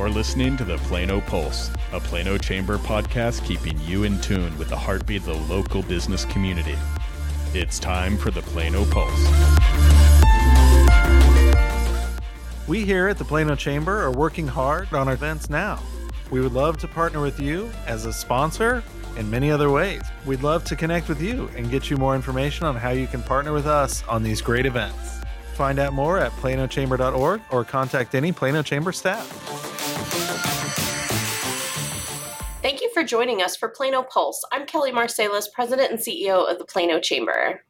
You're listening to the Plano Pulse, a Plano Chamber podcast keeping you in tune with the heartbeat of the local business community. It's time for the Plano Pulse. We here at the Plano Chamber are working hard on our events now. We would love to partner with you as a sponsor in many other ways. We'd love to connect with you and get you more information on how you can partner with us on these great events. Find out more at planochamber.org or contact any Plano Chamber staff. Thank you for joining us for Plano Pulse. I'm Kelly Marsalis, President and CEO of the Plano Chamber.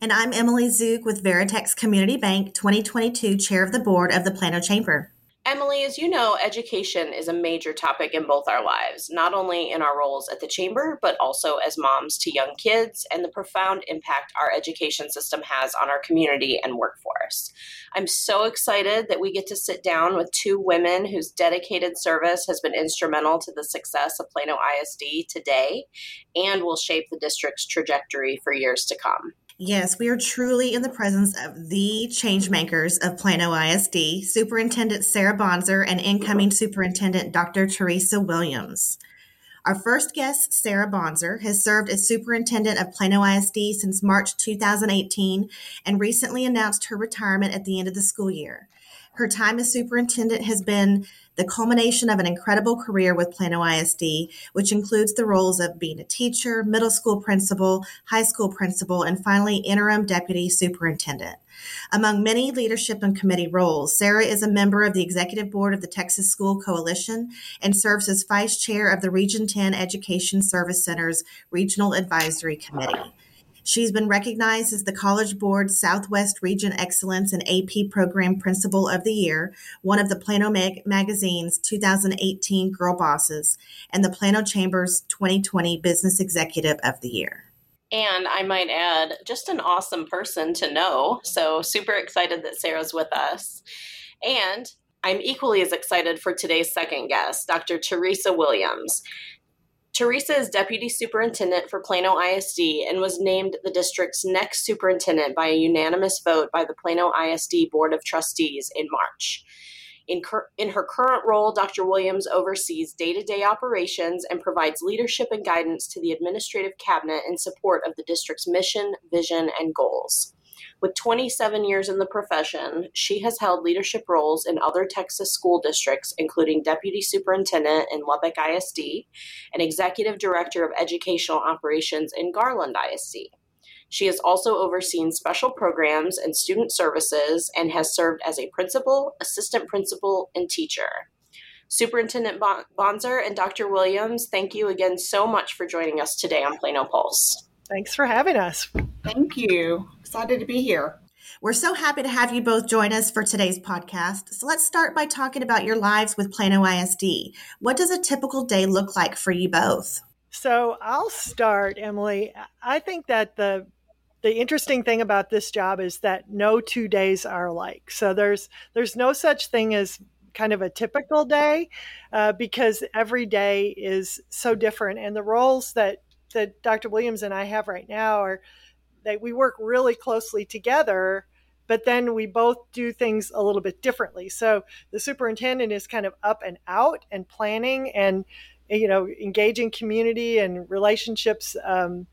And I'm Emily Zook with Veritex Community Bank 2022 Chair of the Board of the Plano Chamber. Emily, as you know, education is a major topic in both our lives, not only in our roles at the Chamber, but also as moms to young kids and the profound impact our education system has on our community and workforce. I'm so excited that we get to sit down with two women whose dedicated service has been instrumental to the success of Plano ISD today and will shape the district's trajectory for years to come. Yes, we are truly in the presence of the change makers of Plano ISD, Superintendent Sarah Bonser and incoming Superintendent Dr. Teresa Williams. Our first guest, Sarah Bonser, has served as superintendent of Plano ISD since March 2018 and recently announced her retirement at the end of the school year. Her time as superintendent has been the culmination of an incredible career with Plano ISD, which includes the roles of being a teacher, middle school principal, high school principal, and finally interim deputy superintendent. Among many leadership and committee roles, Sarah is a member of the executive board of the Texas School Coalition and serves as vice chair of the Region 10 Education Service Center's Regional Advisory Committee. She's been recognized as the College Board Southwest Region Excellence and AP Program Principal of the Year, one of the Plano Mag- Magazine's 2018 Girl Bosses, and the Plano Chamber's 2020 Business Executive of the Year. And I might add, just an awesome person to know. So, super excited that Sarah's with us. And I'm equally as excited for today's second guest, Dr. Teresa Williams. Teresa is deputy superintendent for Plano ISD and was named the district's next superintendent by a unanimous vote by the Plano ISD Board of Trustees in March. In, cur- in her current role, Dr. Williams oversees day to day operations and provides leadership and guidance to the administrative cabinet in support of the district's mission, vision, and goals. With 27 years in the profession, she has held leadership roles in other Texas school districts, including Deputy Superintendent in Lubbock ISD and Executive Director of Educational Operations in Garland ISD. She has also overseen special programs and student services and has served as a principal, assistant principal, and teacher. Superintendent Bonser and Dr. Williams, thank you again so much for joining us today on Plano Pulse. Thanks for having us. Thank you. Excited to be here. We're so happy to have you both join us for today's podcast. So let's start by talking about your lives with Plano ISD. What does a typical day look like for you both? So I'll start, Emily. I think that the the interesting thing about this job is that no two days are alike. So there's there's no such thing as kind of a typical day uh, because every day is so different, and the roles that that Dr. Williams and I have right now are that we work really closely together, but then we both do things a little bit differently. So the superintendent is kind of up and out and planning and you know engaging community and relationships. Um,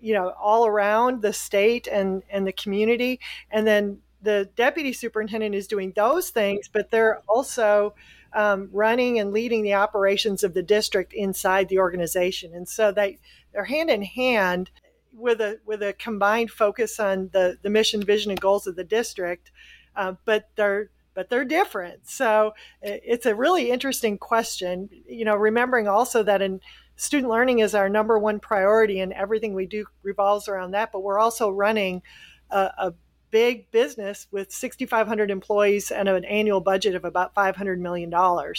you know all around the state and and the community and then the deputy superintendent is doing those things but they're also um, running and leading the operations of the district inside the organization and so they they're hand in hand with a with a combined focus on the the mission, vision, and goals of the district. Uh, but they're but they're different. So it's a really interesting question. You know, remembering also that in student learning is our number one priority, and everything we do revolves around that. But we're also running a, a big business with 6,500 employees and an annual budget of about $500 million uh,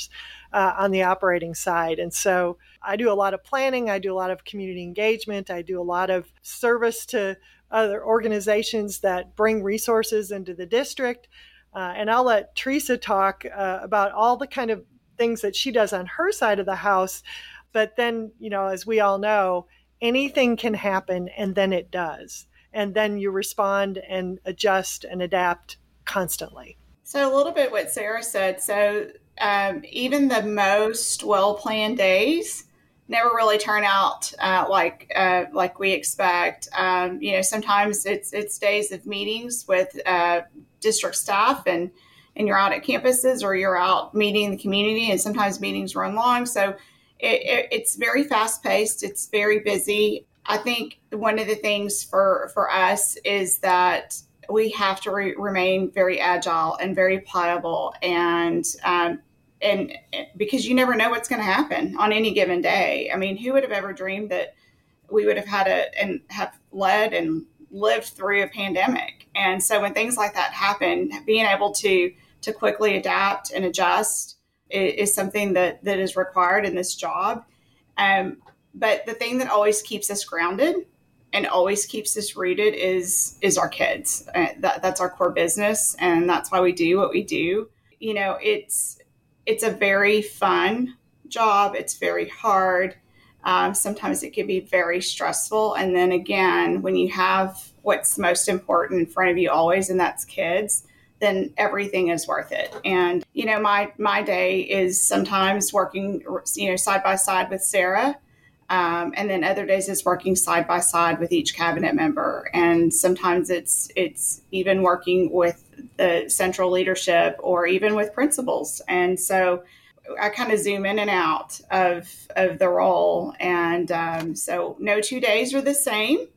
on the operating side. And so I do a lot of planning, I do a lot of community engagement, I do a lot of service to other organizations that bring resources into the district. Uh, and I'll let Teresa talk uh, about all the kind of things that she does on her side of the house. But then, you know, as we all know, anything can happen and then it does and then you respond and adjust and adapt constantly. So, a little bit what Sarah said. So, um, even the most well planned days never really turn out uh, like uh, like we expect. Um, you know, sometimes it's it's days of meetings with uh, district staff and and you're out at campuses or you're out meeting the community, and sometimes meetings run long. So it, it, it's very fast paced. It's very busy. I think one of the things for for us is that we have to re- remain very agile and very pliable and um, and because you never know what's going to happen on any given day. I mean, who would have ever dreamed that we would have had a and have led and lived through a pandemic? And so when things like that happen, being able to to quickly adapt and adjust is, is something that that is required in this job. Um, but the thing that always keeps us grounded and always keeps us rooted is is our kids. Uh, that, that's our core business, and that's why we do what we do. You know, it's it's a very fun job. It's very hard. Um, sometimes it can be very stressful. And then again, when you have what's most important in front of you always, and that's kids, then everything is worth it. And you know, my my day is sometimes working, you know, side by side with Sarah. Um, and then other days is working side by side with each cabinet member, and sometimes it's it's even working with the central leadership or even with principals. And so I kind of zoom in and out of of the role, and um, so no two days are the same,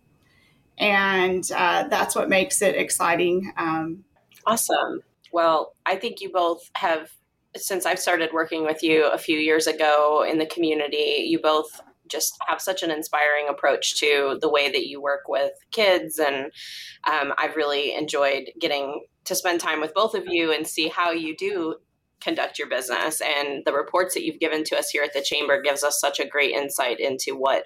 and uh, that's what makes it exciting. Um, awesome. Well, I think you both have since I've started working with you a few years ago in the community, you both just have such an inspiring approach to the way that you work with kids. And um, I've really enjoyed getting to spend time with both of you and see how you do conduct your business and the reports that you've given to us here at the chamber gives us such a great insight into what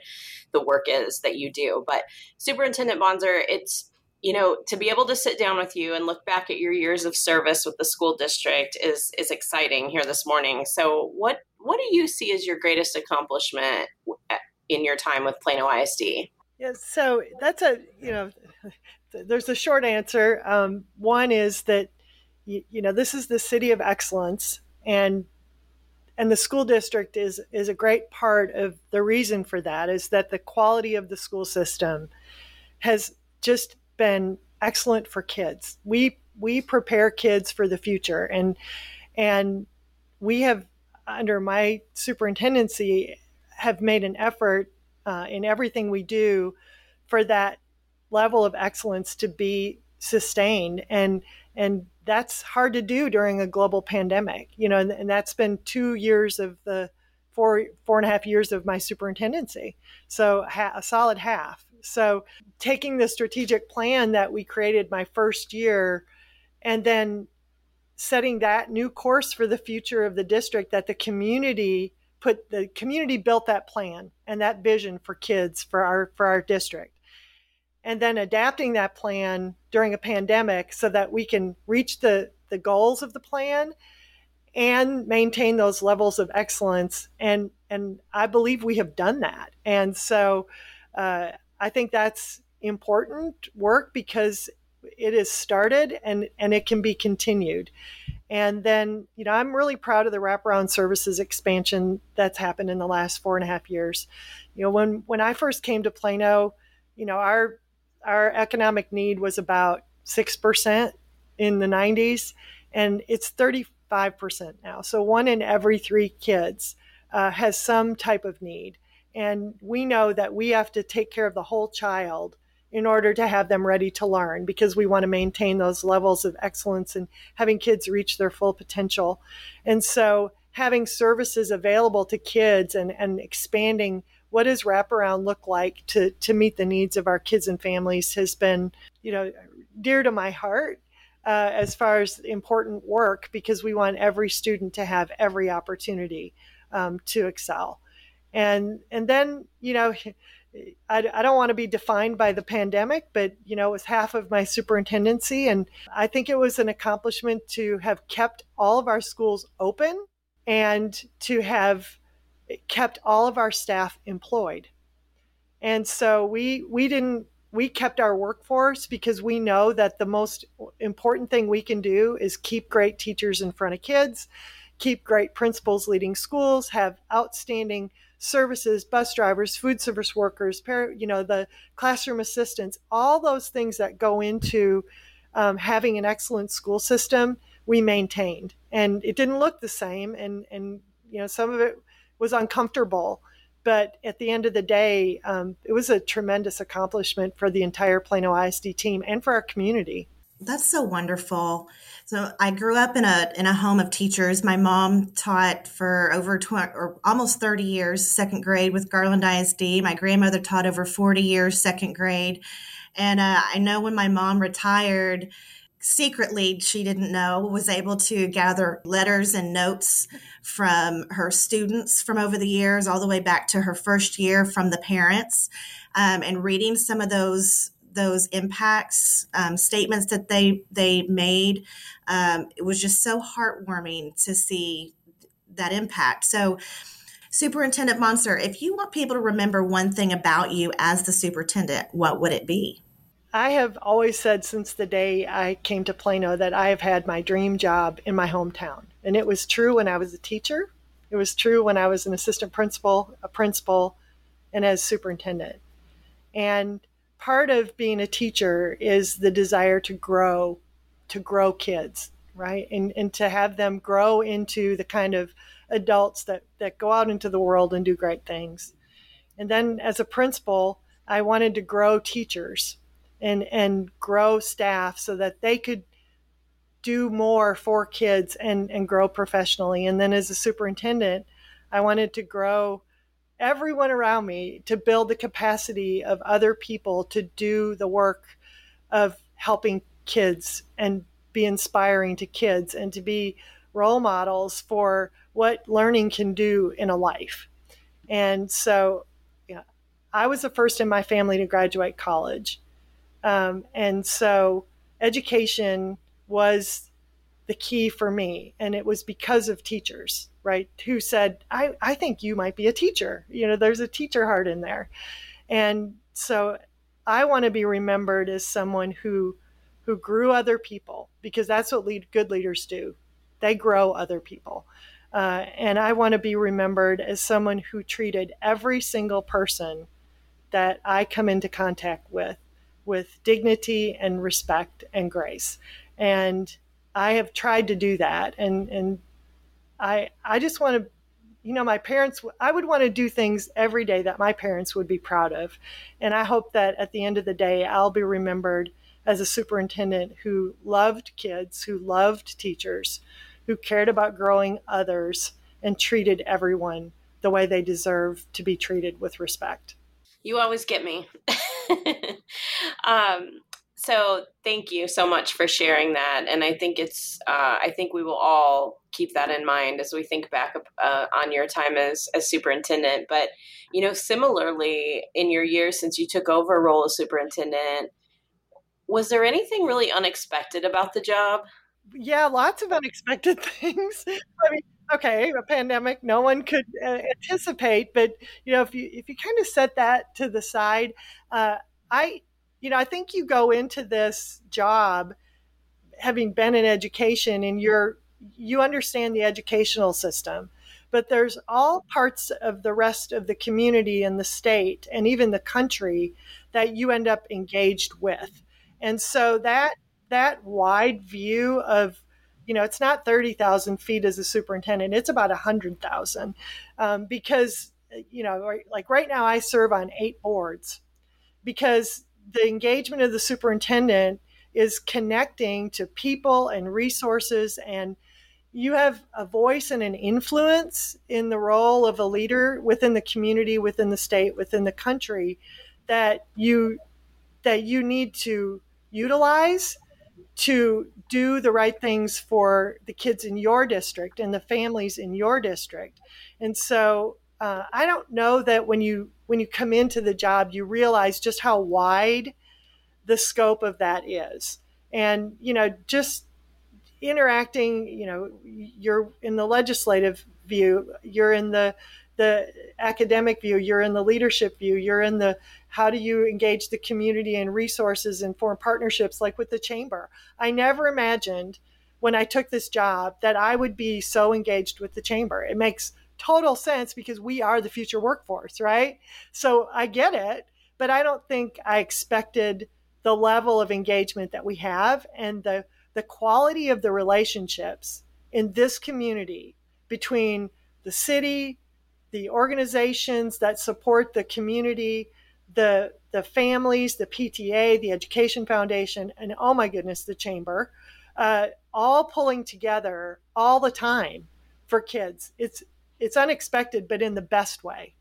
the work is that you do but superintendent bonser it's you know to be able to sit down with you and look back at your years of service with the school district is is exciting here this morning so what what do you see as your greatest accomplishment in your time with Plano ISD? Yeah, so that's a you know, there's a short answer. Um, one is that you, you know this is the city of excellence, and and the school district is is a great part of the reason for that is that the quality of the school system has just been excellent for kids. We we prepare kids for the future, and and we have under my superintendency, have made an effort uh, in everything we do for that level of excellence to be sustained. And and that's hard to do during a global pandemic you know and, and, that's been two years of the four four and a half years of my superintendency. So ha- a solid half so taking the strategic plan that we created my first year and then setting that new course for the future of the district that the community put the community built that plan and that vision for kids for our for our district. And then adapting that plan during a pandemic so that we can reach the the goals of the plan and maintain those levels of excellence. And and I believe we have done that. And so uh, I think that's important work because it is started and and it can be continued. And then, you know, I'm really proud of the wraparound services expansion that's happened in the last four and a half years. You know, when when I first came to Plano, you know, our our economic need was about six percent in the 90s, and it's 35 percent now. So one in every three kids uh, has some type of need, and we know that we have to take care of the whole child in order to have them ready to learn because we want to maintain those levels of excellence and having kids reach their full potential. And so having services available to kids and, and expanding what does wraparound look like to, to meet the needs of our kids and families has been, you know, dear to my heart. Uh, as far as important work, because we want every student to have every opportunity um, to excel, and and then you know I, I don't want to be defined by the pandemic, but you know, it was half of my superintendency, and I think it was an accomplishment to have kept all of our schools open and to have kept all of our staff employed. And so we we didn't we kept our workforce because we know that the most important thing we can do is keep great teachers in front of kids, keep great principals leading schools, have outstanding services, bus drivers, food service workers, you know, the classroom assistants, all those things that go into um, having an excellent school system, we maintained. And it didn't look the same. And, and you know, some of it was uncomfortable. But at the end of the day, um, it was a tremendous accomplishment for the entire Plano ISD team and for our community. That's so wonderful. So I grew up in a in a home of teachers. My mom taught for over 20 or almost 30 years second grade with Garland ISD. My grandmother taught over 40 years second grade. And uh, I know when my mom retired, secretly she didn't know was able to gather letters and notes from her students from over the years all the way back to her first year from the parents um, and reading some of those those impacts um, statements that they they made um, it was just so heartwarming to see that impact so superintendent bonser if you want people to remember one thing about you as the superintendent what would it be I have always said since the day I came to Plano that I have had my dream job in my hometown. And it was true when I was a teacher, it was true when I was an assistant principal, a principal, and as superintendent. And part of being a teacher is the desire to grow, to grow kids, right? And, and to have them grow into the kind of adults that, that go out into the world and do great things. And then as a principal, I wanted to grow teachers and, and grow staff so that they could do more for kids and, and grow professionally. And then as a superintendent, I wanted to grow everyone around me to build the capacity of other people to do the work of helping kids and be inspiring to kids and to be role models for what learning can do in a life. And so, yeah, I was the first in my family to graduate college. Um, and so, education was the key for me. And it was because of teachers right, who said, I, I think you might be a teacher. You know, there's a teacher heart in there. And so I want to be remembered as someone who who grew other people because that's what lead, good leaders do. They grow other people. Uh, and I want to be remembered as someone who treated every single person that I come into contact with with dignity and respect and grace. And I have tried to do that. And, and I I just want to you know my parents I would want to do things every day that my parents would be proud of and I hope that at the end of the day I'll be remembered as a superintendent who loved kids, who loved teachers, who cared about growing others and treated everyone the way they deserve to be treated with respect. You always get me. um, so thank you so much for sharing that and i think it's uh, i think we will all keep that in mind as we think back uh, on your time as as superintendent. But you know similarly in your years since you took over role as superintendent was there anything really unexpected about the job? Yeah lots of unexpected things. I mean okay a pandemic no one could uh, anticipate but you know if you if you kind of set that to the side uh, i you know, I think you go into this job having been in education and you're you understand the educational system but there's all parts of the rest of the community and the state and even the country that you end up engaged with. And so that that wide view of you know it's not 30,000 feet as a superintendent it's about 100,000 um, because you know like right now I serve on eight boards because the engagement of the superintendent is connecting to people and resources and you have a voice and an influence in the role of a leader within the community within the state within the country that you that you need to utilize to do the right things for the kids in your district and the families in your district. And so uh, i don't know that when you when you come into the job, you realize just how wide the scope of that is. And, you know, just interacting, you know, you're in the legislative view, you're in the the academic view, you're in the leadership view, you're in the how do you engage the community and resources and form partnerships like with the chamber. I never imagined when I took this job that I would be so engaged with the chamber. It makes total sense because we are the future workforce, right? So I get it, but I don't think I expected the level of engagement that we have and the the quality of the relationships in this community between the city, the organizations that support the community, the the families, the PTA, the Education Foundation, and oh my goodness, the chamber, uh, all pulling together all the time for kids. It's it's unexpected, but in the best way.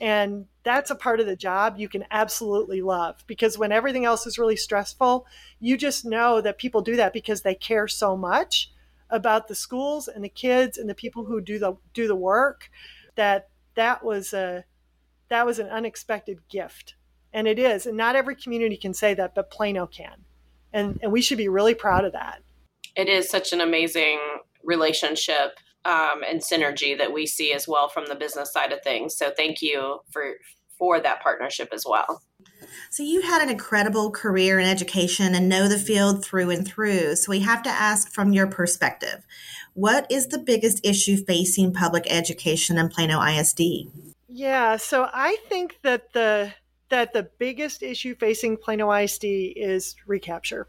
And that's a part of the job you can absolutely love because when everything else is really stressful, you just know that people do that because they care so much about the schools and the kids and the people who do the do the work that that was a that was an unexpected gift. And it is. And not every community can say that, but Plano can. And and we should be really proud of that. It is such an amazing relationship um, and synergy that we see as well from the business side of things. So thank you for for that partnership as well. So you had an incredible career in education and know the field through and through. So we have to ask from your perspective, what is the biggest issue facing public education in Plano ISD? Yeah, so I think that the that the biggest issue facing Plano ISD is recapture.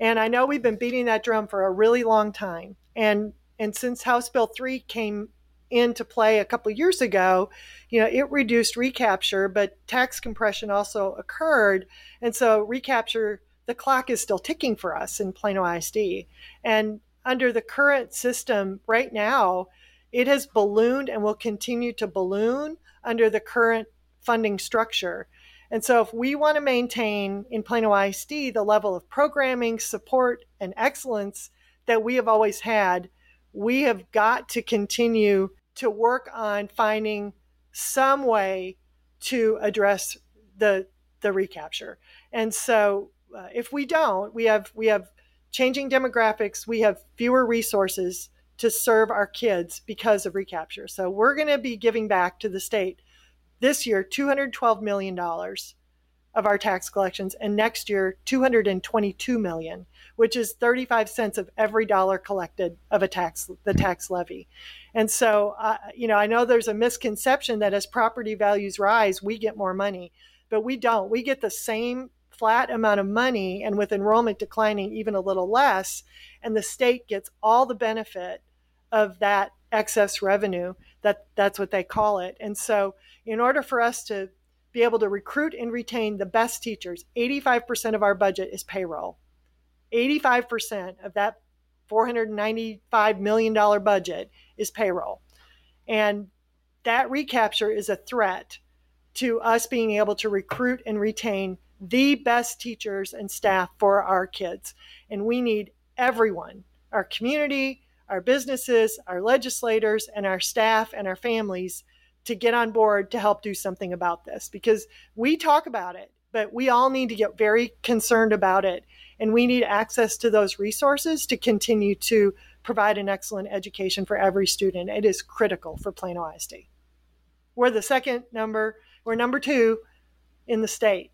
And I know we've been beating that drum for a really long time. And and since House Bill 3 came into play a couple years ago, you know, it reduced recapture, but tax compression also occurred. And so recapture, the clock is still ticking for us in Plano ISD. And under the current system right now, it has ballooned and will continue to balloon under the current funding structure. And so, if we want to maintain in Plano ISD the level of programming, support, and excellence that we have always had, we have got to continue to work on finding some way to address the the recapture. And so, uh, if we don't, we have we have changing demographics. We have fewer resources to serve our kids because of recapture. So we're going to be giving back to the state this year $212 million of our tax collections and next year 222 million which is 35 cents of every dollar collected of a tax the tax levy. And so uh, you know i know there's a misconception that as property values rise we get more money but we don't. We get the same flat amount of money and with enrollment declining even a little less and the state gets all the benefit of that excess revenue that that's what they call it. And so in order for us to be able to recruit and retain the best teachers, 85% of our budget is payroll. 85% of that $495 million budget is payroll. And that recapture is a threat to us being able to recruit and retain the best teachers and staff for our kids. And we need everyone, our community, our businesses, our legislators, and our staff and our families to get on board to help do something about this because we talk about it, but we all need to get very concerned about it. And we need access to those resources to continue to provide an excellent education for every student. It is critical for Plano ISD. We're the second number, we're number two in the state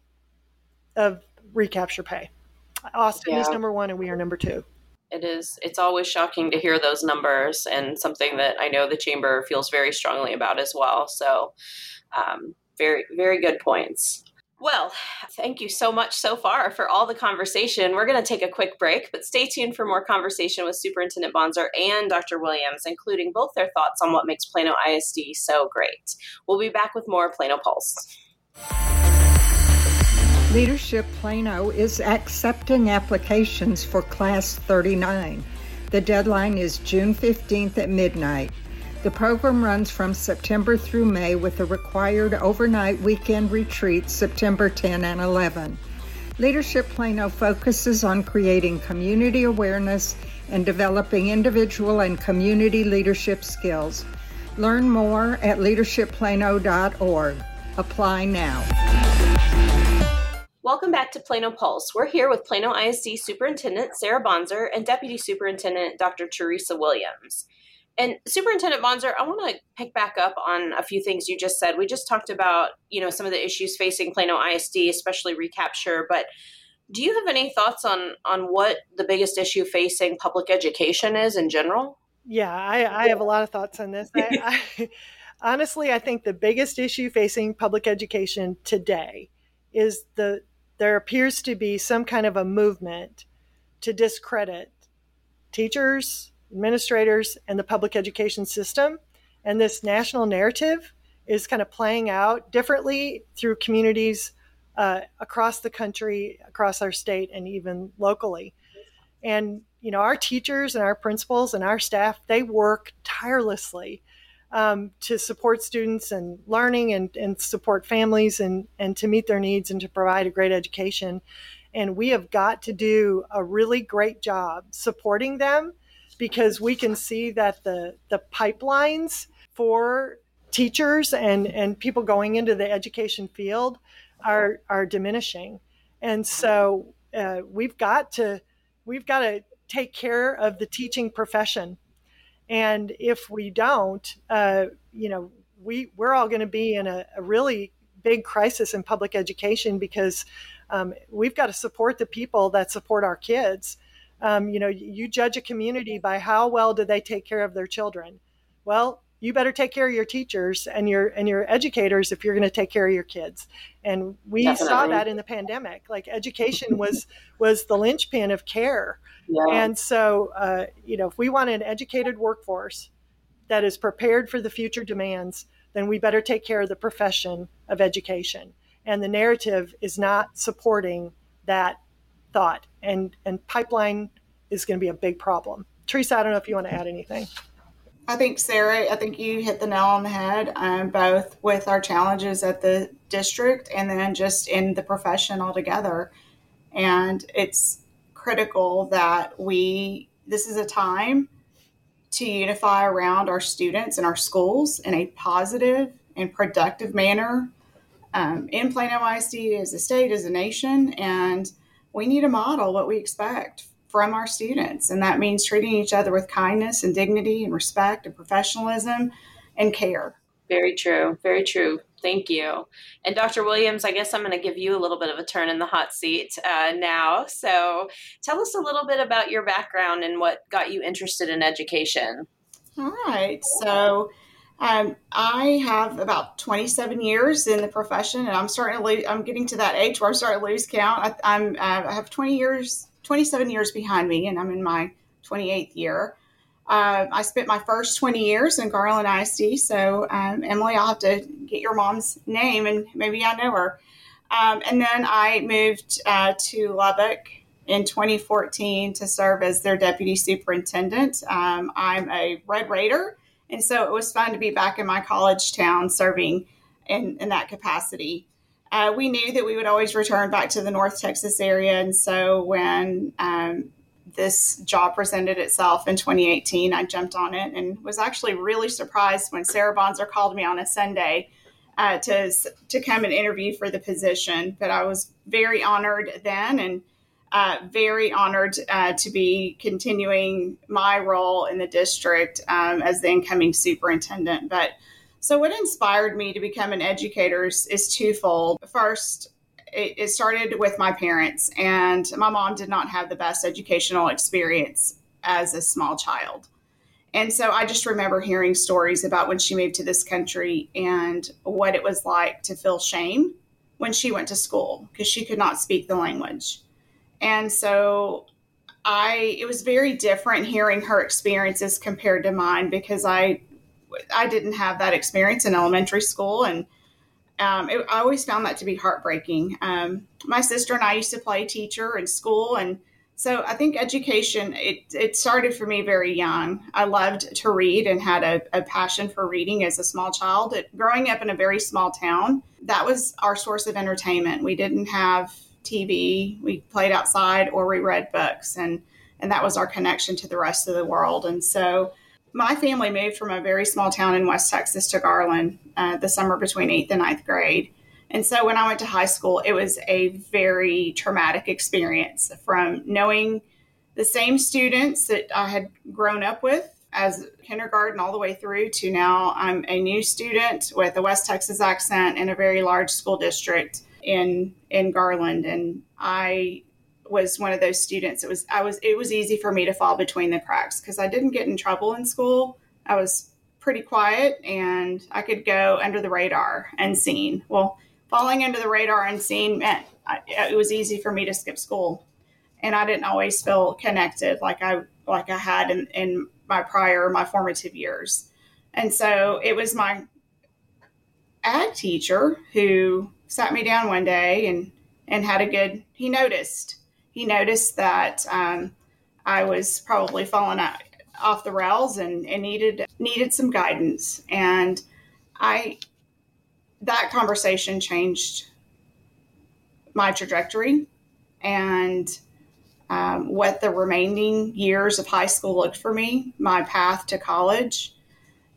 of recapture pay. Austin yeah. is number one, and we are number two it is it's always shocking to hear those numbers and something that i know the chamber feels very strongly about as well so um, very very good points well, thank you so much so far for all the conversation. We're going to take a quick break, but stay tuned for more conversation with Superintendent bonser and Dr. Williams, including both their thoughts on what makes Plano ISD so great. We'll be back with more Plano Pulse. Leadership Plano is accepting applications for Class 39. The deadline is June 15th at midnight. The program runs from September through May with a required overnight weekend retreat September 10 and 11. Leadership Plano focuses on creating community awareness and developing individual and community leadership skills. Learn more at leadershipplano.org. Apply now. Welcome back to Plano Pulse. We're here with Plano ISD Superintendent Sarah Bonser and Deputy Superintendent Dr. Teresa Williams. And Superintendent Bonser, I want to pick back up on a few things you just said. We just talked about, you know, some of the issues facing Plano ISD, especially recapture, but Do you have any thoughts on on what the biggest issue facing public education is in general? Yeah, I, I have a lot of thoughts on this. I, I, honestly, I think the biggest issue facing public education today is the there appears to be some kind of a movement to discredit teachers, administrators, and the public education system. And this national narrative is kind of playing out differently through communities uh, across the country, across our state, and even locally. And you know, our teachers and our principals and our staff they work tirelessly um, to support students and learning and, and support families and, and to meet their needs and to provide a great education. And we have got to do a really great job supporting them because we can see that the, the pipelines for teachers and, and people going into the education field are, are diminishing. And so uh, we've got to we've got to take care of the teaching profession and if we don't, uh, you know, we we're all going to be in a, a, really big crisis in public education because um, we've got to support the people that support our kids. Um, you know, you judge a community by how well do they take care of their children. Well, you better take care of your teachers and your and your educators if you're going to take care of your kids and we Definitely. saw that in the pandemic like education was was the linchpin of care yeah. And so, uh, you know, if we want an educated workforce that is prepared for the future demands, then we better take care of the profession of education. And the narrative is not supporting that thought. And, and pipeline is going to be a big problem. Teresa, I don't know if you want to add anything. I think, Sarah, I think you hit the nail on the head, um, both with our challenges at the district and then just in the profession altogether. And it's critical that we, this is a time to unify around our students and our schools in a positive and productive manner um, in Plano ISD as a state, as a nation. And we need to model what we expect from our students. And that means treating each other with kindness and dignity and respect and professionalism and care. Very true. Very true. Thank you. And Dr. Williams, I guess I'm going to give you a little bit of a turn in the hot seat uh, now. So tell us a little bit about your background and what got you interested in education. All right. So um, I have about 27 years in the profession, and I'm starting to lose, I'm getting to that age where I'm starting to lose count. I, am uh, I have 20 years, 27 years behind me, and I'm in my 28th year. Uh, I spent my first 20 years in Garland ISD. So, um, Emily, I'll have to get your mom's name and maybe I know her. Um, and then I moved uh, to Lubbock in 2014 to serve as their deputy superintendent. Um, I'm a Red Raider, and so it was fun to be back in my college town serving in, in that capacity. Uh, we knew that we would always return back to the North Texas area, and so when um, this job presented itself in 2018. I jumped on it and was actually really surprised when Sarah Bonser called me on a Sunday uh, to to come and interview for the position. But I was very honored then and uh, very honored uh, to be continuing my role in the district um, as the incoming superintendent. But so, what inspired me to become an educator is, is twofold. First, it, it started with my parents, and my mom did not have the best educational experience as a small child. And so I just remember hearing stories about when she moved to this country and what it was like to feel shame when she went to school because she could not speak the language. And so I it was very different hearing her experiences compared to mine because I I didn't have that experience in elementary school and um, it, I always found that to be heartbreaking. Um, my sister and I used to play teacher in school, and so I think education it it started for me very young. I loved to read and had a, a passion for reading as a small child. It, growing up in a very small town, that was our source of entertainment. We didn't have TV. We played outside or we read books, and and that was our connection to the rest of the world. And so my family moved from a very small town in West Texas to Garland uh, the summer between eighth and ninth grade. And so when I went to high school, it was a very traumatic experience from knowing the same students that I had grown up with as kindergarten all the way through to now I'm a new student with a West Texas accent in a very large school district in in Garland and I was one of those students. It was I was it was easy for me to fall between the cracks because I didn't get in trouble in school. I was pretty quiet and I could go under the radar unseen. Well, falling under the radar unseen meant I, it was easy for me to skip school, and I didn't always feel connected like I like I had in, in my prior my formative years. And so it was my ag teacher who sat me down one day and and had a good he noticed he noticed that um, I was probably falling out, off the rails and, and needed needed some guidance. And I that conversation changed my trajectory and um, what the remaining years of high school looked for me, my path to college.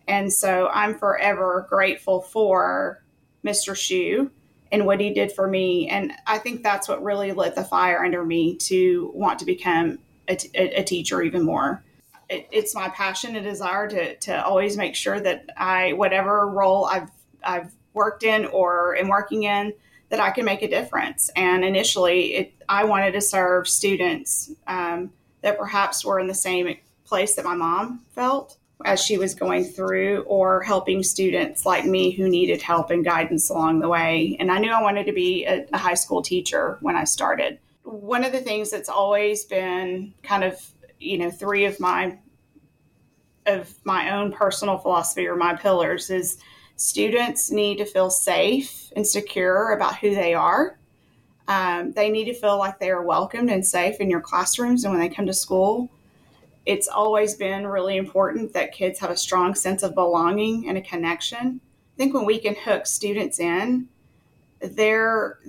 And so I'm forever grateful for Mr. Shu and what he did for me. And I think that's what really lit the fire under me to want to become a, teacher even more. It, it's my passion and desire to, to always make sure that I, whatever role I've, I've worked in or am working in, that I can make a difference. And initially, it, I wanted to serve students um, that perhaps were in the same place that my mom felt as she was going through or helping students like me who needed help and guidance along the way. And I knew I wanted to be a, a high school teacher when I started. One of the things that's always been kind of, you know, three of my of my own personal philosophy or my pillars is students need to feel safe and secure about who they are. Um, they need to feel like they are welcomed and safe in your classrooms and when they come to school it's always been really important that kids have a strong sense of belonging and a connection. I think when we can hook students in there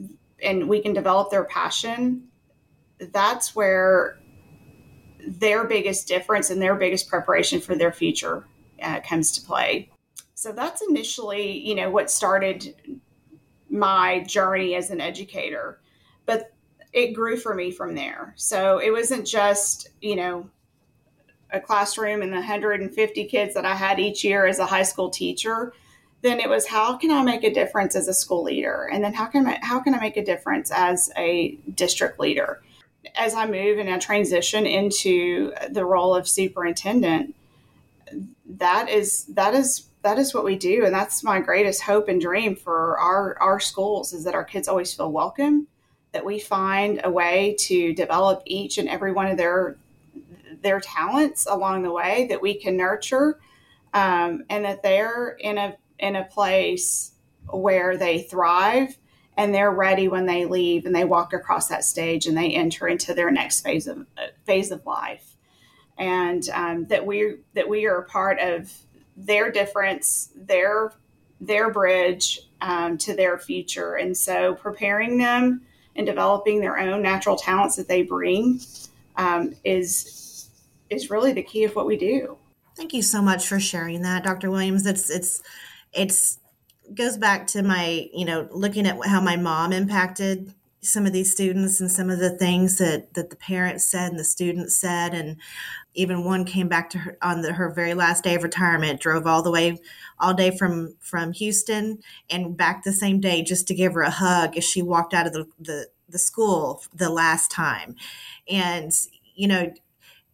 and we can develop their passion, that's where their biggest difference and their biggest preparation for their future uh, comes to play. So that's initially, you know, what started my journey as an educator. But it grew for me from there. So it wasn't just, you know, a classroom and the 150 kids that I had each year as a high school teacher, then it was how can I make a difference as a school leader, and then how can I, how can I make a difference as a district leader. As I move and I transition into the role of superintendent, that is that is that is what we do, and that's my greatest hope and dream for our our schools is that our kids always feel welcome, that we find a way to develop each and every one of their their talents along the way that we can nurture, um, and that they're in a in a place where they thrive and they're ready when they leave and they walk across that stage and they enter into their next phase of phase of life, and um, that we that we are a part of their difference, their their bridge um, to their future, and so preparing them and developing their own natural talents that they bring um, is is really the key of what we do. Thank you so much for sharing that, Dr. Williams. It's it's it's goes back to my, you know, looking at how my mom impacted some of these students and some of the things that that the parents said and the students said and even one came back to her on the, her very last day of retirement drove all the way all day from from houston and back the same day just to give her a hug as she walked out of the the, the school the last time and you know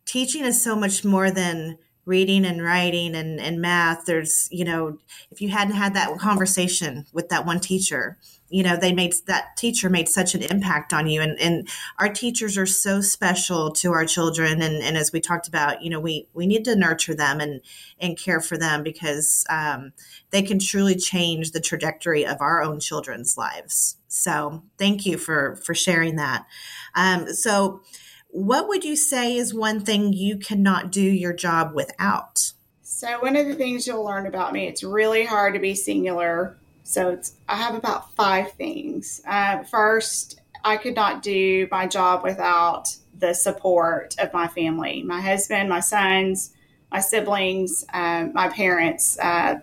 teaching is so much more than reading and writing and, and math. There's you know if you hadn't had that conversation with that one teacher you know they made that teacher made such an impact on you. And, and our teachers are so special to our children. And, and as we talked about you know we we need to nurture them and and care for them because um, they can truly change the trajectory of our own children's lives. So thank you for for sharing that. Um, so what would you say is one thing you cannot do your job without? So, one of the things you'll learn about me, it's really hard to be singular. So, it's, I have about five things. Uh, first, I could not do my job without the support of my family my husband, my sons, my siblings, uh, my parents. Uh,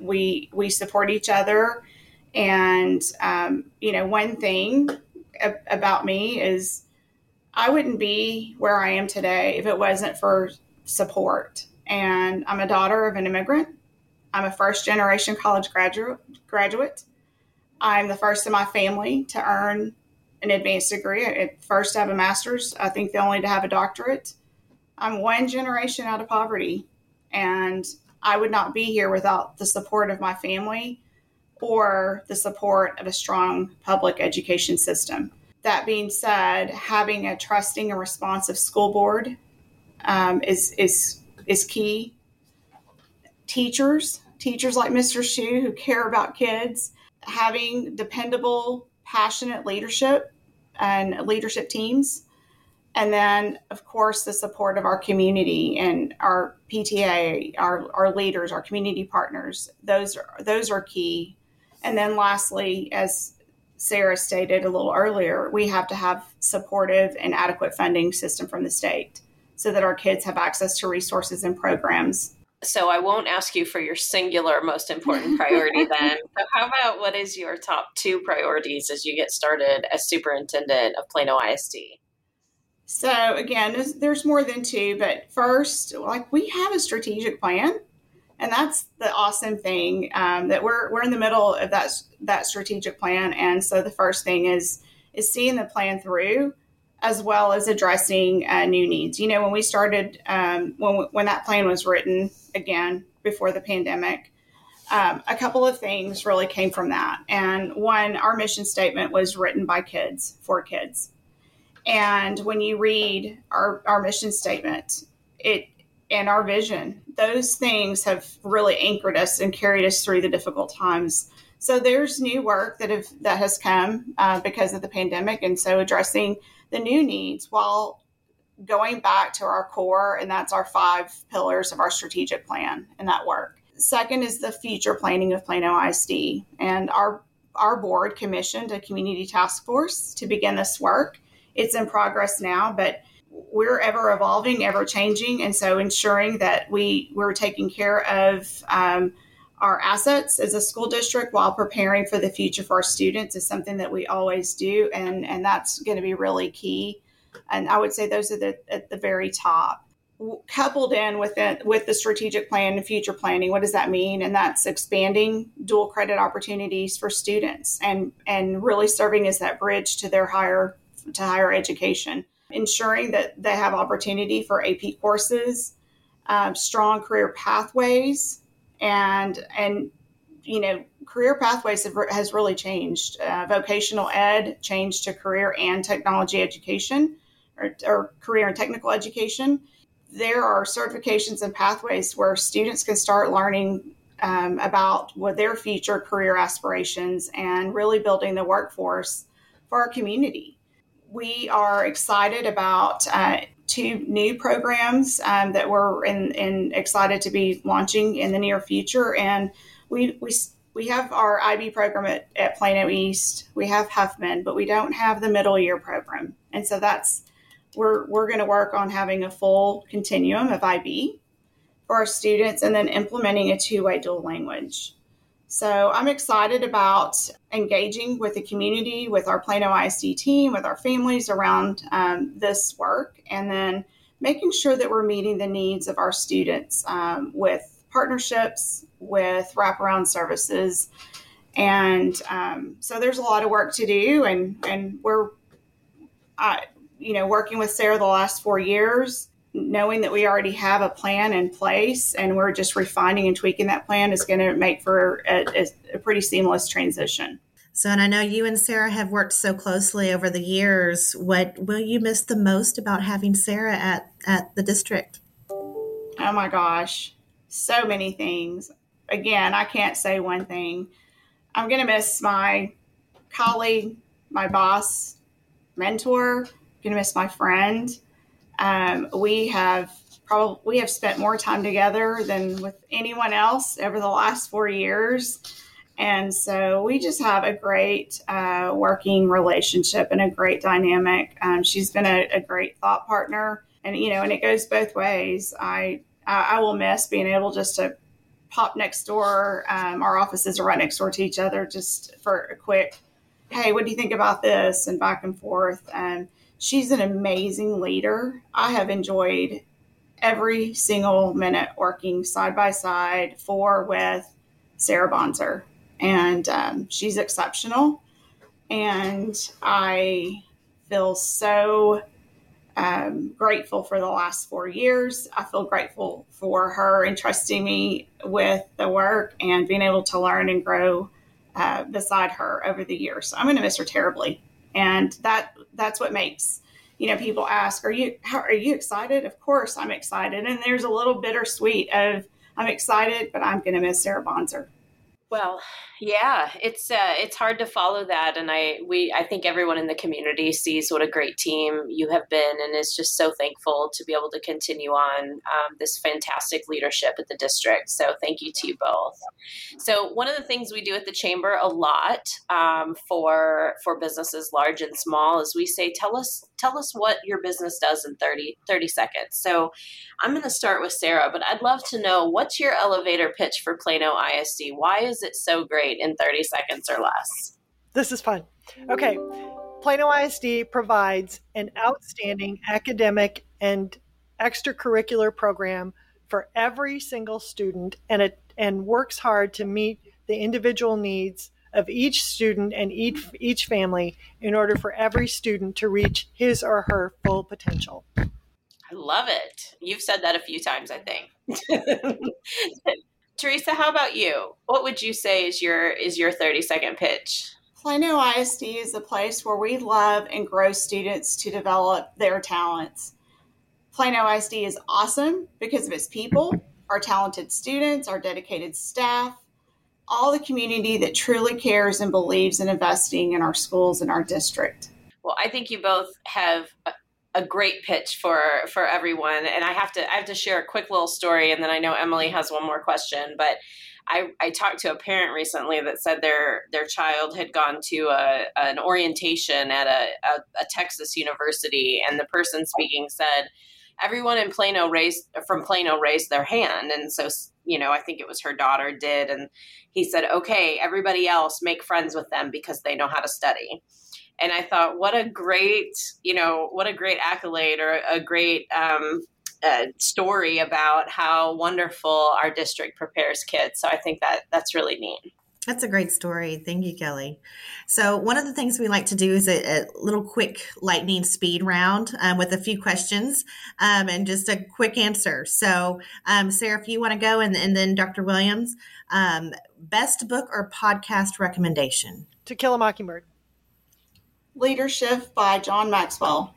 we, we support each other. And, um, you know, one thing about me is I wouldn't be where I am today if it wasn't for support. And I'm a daughter of an immigrant. I'm a first generation college graduate. Graduate. I'm the first in my family to earn an advanced degree. At first, I have a master's. I think the only to have a doctorate. I'm one generation out of poverty, and I would not be here without the support of my family or the support of a strong public education system. That being said, having a trusting and responsive school board um, is is is key. Teachers, teachers like Mr. Shu who care about kids, having dependable, passionate leadership and leadership teams, and then of course the support of our community and our PTA, our, our leaders, our community partners. Those are those are key. And then lastly, as Sarah stated a little earlier, we have to have supportive and adequate funding system from the state so that our kids have access to resources and programs. So I won't ask you for your singular most important priority then. So how about what is your top two priorities as you get started as superintendent of Plano ISD? So again, there's, there's more than two, but first, like we have a strategic plan and that's the awesome thing um, that we're we're in the middle of that that strategic plan. And so the first thing is is seeing the plan through as well as addressing uh, new needs. You know when we started um, when when that plan was written again before the pandemic um, a couple of things really came from that. And one our mission statement was written by kids for kids. And when you read our, our mission statement it and our vision. Those things have really anchored us and carried us through the difficult times. So there's new work that have that has come uh, because of the pandemic, and so addressing the new needs while going back to our core, and that's our five pillars of our strategic plan and that work. Second is the future planning of Plano ISD, and our our board commissioned a community task force to begin this work. It's in progress now, but we're ever evolving, ever changing, and so ensuring that we we're taking care of um, our assets as a school district while preparing for the future for our students is something that we always do, and and that's going to be really key. And I would say those are the at the very top. Coupled in with it with the strategic plan and future planning, what does that mean? And that's expanding dual credit opportunities for students and and really serving as that bridge to their higher to higher education ensuring that they have opportunity for AP courses, um, strong career pathways, and and you know career pathways have, has really changed. Uh, vocational ed changed to career and technology education, or, or career and technical education. There are certifications and pathways where students can start learning um, about what their future career aspirations and really building the workforce for our community we are excited about uh, two new programs um, that we're in, in, excited to be launching in the near future. And we, we, we have our IB program at, at Plano East, we have Huffman, but we don't have the middle year program. And so that's, we're, we're going to work on having a full continuum of IB for our students and then implementing a two way dual language. So I'm excited about engaging with the community, with our Plano ISD team, with our families around um, this work, and then making sure that we're meeting the needs of our students um, with partnerships, with wraparound services. And um, so there's a lot of work to do, and, and we're, uh, you know, working with Sarah the last four years knowing that we already have a plan in place and we're just refining and tweaking that plan is going to make for a, a, a, pretty seamless transition. So, and I know you and Sarah have worked so closely over the years. What will you miss the most about having Sarah at, at the district? Oh my gosh, so many things. Again, I can't say one thing. I'm going to miss my colleague, my boss, mentor, going to miss my friend um, we have probably we have spent more time together than with anyone else over the last four years. And so we just have a great uh, working relationship and a great dynamic. Um, she's been a, a, great thought partner, and you know, and it goes both ways. I I, will miss being able just to pop next door. Um, our offices are right next door to each other, just for a quick, hey, what do you think about this, and back and forth. And She's an amazing leader. I have enjoyed every single minute working side by side for with Sarah Bonser, and um, she's exceptional. and I feel so um, grateful for the last four years. I feel grateful for her entrusting me with the work and being able to learn and grow uh, beside her over the years. So I'm going to miss her terribly, and that that's what makes you know people ask, "Are you how, are you excited?" Of course, I'm excited, and there's a little bittersweet of I'm excited, but I'm going to miss Sarah Bonser. Well, yeah, it's uh, it's hard to follow that, and I we I think everyone in the community sees what a great team you have been, and is just so thankful to be able to continue on um, this fantastic leadership at the district. So thank you to you both. So one of the things we do at the chamber a lot um, for for businesses large and small is we say tell us tell us what your business does in 30, 30 seconds. So I'm going to start with Sarah, but I'd love to know what's your elevator pitch for Plano ISD? Why is it so great in 30 seconds or less? This is fun. Okay. Plano ISD provides an outstanding academic and extracurricular program for every single student and it and works hard to meet the individual needs of each student and each each family in order for every student to reach his or her full potential. I love it. You've said that a few times, I think. Teresa, how about you? What would you say is your is your 30 second pitch? Plano ISD is a place where we love and grow students to develop their talents. Plano ISD is awesome because of its people, our talented students, our dedicated staff, all the community that truly cares and believes in investing in our schools and our district. Well, I think you both have a great pitch for for everyone. And I have to I have to share a quick little story, and then I know Emily has one more question. But I, I talked to a parent recently that said their their child had gone to a, an orientation at a, a, a Texas university, and the person speaking said everyone in Plano raised from Plano raised their hand, and so you know I think it was her daughter did, and he said, okay, everybody else make friends with them because they know how to study and I thought, what a great, you know, what a great accolade or a great um, uh, story about how wonderful our district prepares kids. So I think that that's really neat. That's a great story. Thank you, Kelly. So, one of the things we like to do is a, a little quick lightning speed round um, with a few questions um, and just a quick answer. So, um, Sarah, if you want to go, and, and then Dr. Williams, um, best book or podcast recommendation? To Kill a Mockingbird. Leadership by John Maxwell.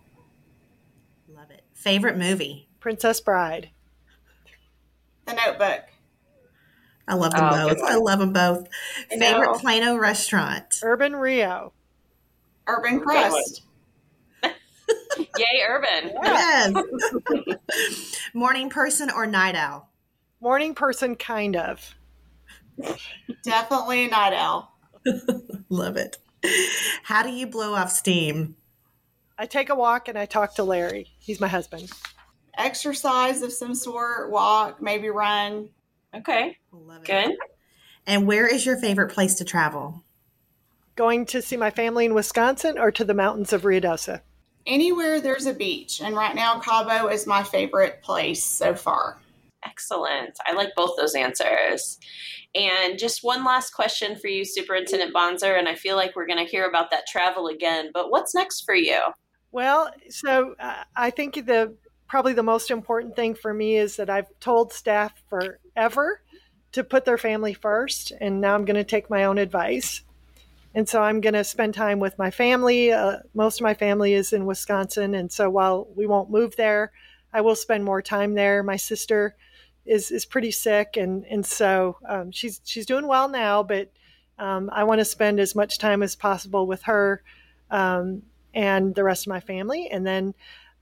Love it. Favorite movie? Princess Bride. The Notebook. I love them oh, both. I love them both. I Favorite know. Plano restaurant? Urban Rio. Urban Crust. Yay, Urban. Yes. Morning person or night owl? Morning person, kind of. Definitely a night owl. love it. How do you blow off steam? I take a walk and I talk to Larry. He's my husband. Exercise of some sort, walk, maybe run. Okay. Love it. Good. And where is your favorite place to travel? Going to see my family in Wisconsin or to the mountains of Ruidoso? Anywhere there's a beach. And right now, Cabo is my favorite place so far. Excellent. I like both those answers. And just one last question for you, Superintendent Bonser, and I feel like we're going to hear about that travel again, but what's next for you? Well, so uh, I think the probably the most important thing for me is that I've told staff forever to put their family first, and now I'm going to take my own advice. And so I'm going to spend time with my family. Uh, most of my family is in Wisconsin, and so while we won't move there, I will spend more time there. My sister is is pretty sick, and and so um, she's she's doing well now, but um, I want to spend as much time as possible with her um, and the rest of my family, and then.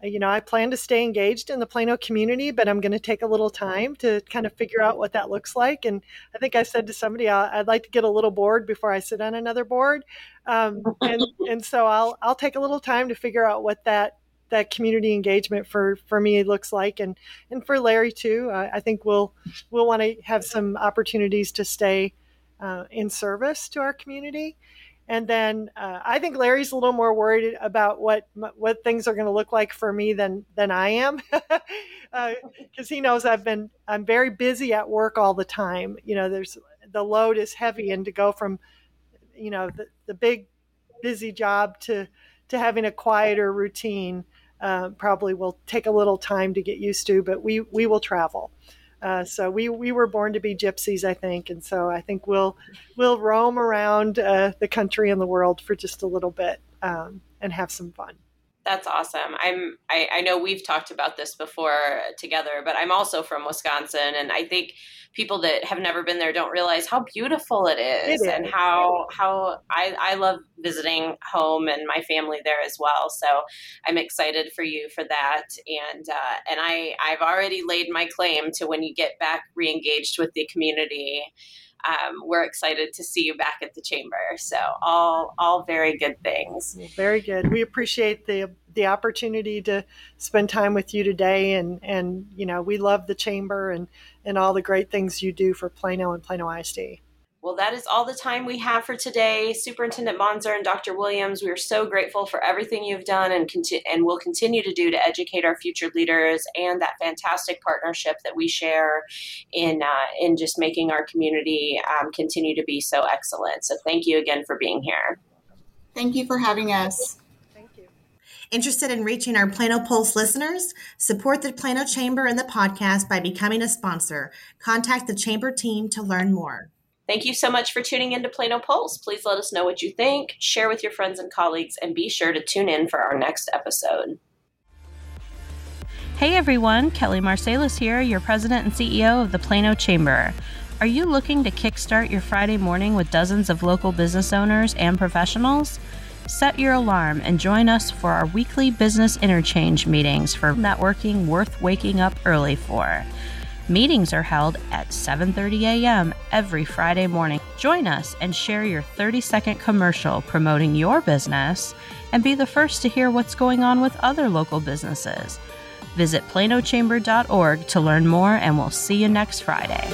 You know, I plan to stay engaged in the Plano community, but I'm going to take a little time to kind of figure out what that looks like. And I think I said to somebody, I'd like to get a little bored before I sit on another board, um, and and so I'll I'll take a little time to figure out what that that community engagement for for me looks like. And and for Larry too uh, I think we'll we'll want to have some opportunities to stay uh, in service to our community. And then uh, I think Larry's a little more worried about what what things are going to look like for me than than I am, because uh, he knows I've been I'm very busy at work all the time. You know, there's the load is heavy, and to go from you know the, the big busy job to to having a quieter routine uh, probably will take a little time to get used to, but we we will travel. Uh, so we we were born to be gypsies, I think, and so I think we'll we'll roam around uh, the country and the world for just a little bit um, and have some fun. That's awesome. I'm I, I know we've talked about this before together, but I'm also from Wisconsin and I think people that have never been there don't realize how beautiful it is, it is. and how how I, I love visiting home and my family there as well. So I'm excited for you for that. And uh, and I, I've already laid my claim to when you get back reengaged with the community um, we're excited to see you back at the chamber. So all all very good things. Very good. We appreciate the the opportunity to spend time with you today, and and you know we love the chamber and and all the great things you do for Plano and Plano ISD. Well, that is all the time we have for today. Superintendent Bonser and Dr. Williams, we are so grateful for everything you've done and, conti- and will continue to do to educate our future leaders and that fantastic partnership that we share in, uh, in just making our community um, continue to be so excellent. So thank you again for being here. Thank you for having us. Thank you. Interested in reaching our Plano Pulse listeners? Support the Plano Chamber and the podcast by becoming a sponsor. Contact the Chamber team to learn more. Thank you so much for tuning in to Plano Pulse. Please let us know what you think, share with your friends and colleagues, and be sure to tune in for our next episode. Hey everyone, Kelly Marsalis here, your president and CEO of the Plano Chamber. Are you looking to kickstart your Friday morning with dozens of local business owners and professionals? Set your alarm and join us for our weekly business interchange meetings for networking worth waking up early for. Meetings are held at 7:30 a.m. every Friday morning. Join us and share your 30-second commercial promoting your business and be the first to hear what's going on with other local businesses. Visit planochamber.org to learn more and we'll see you next Friday.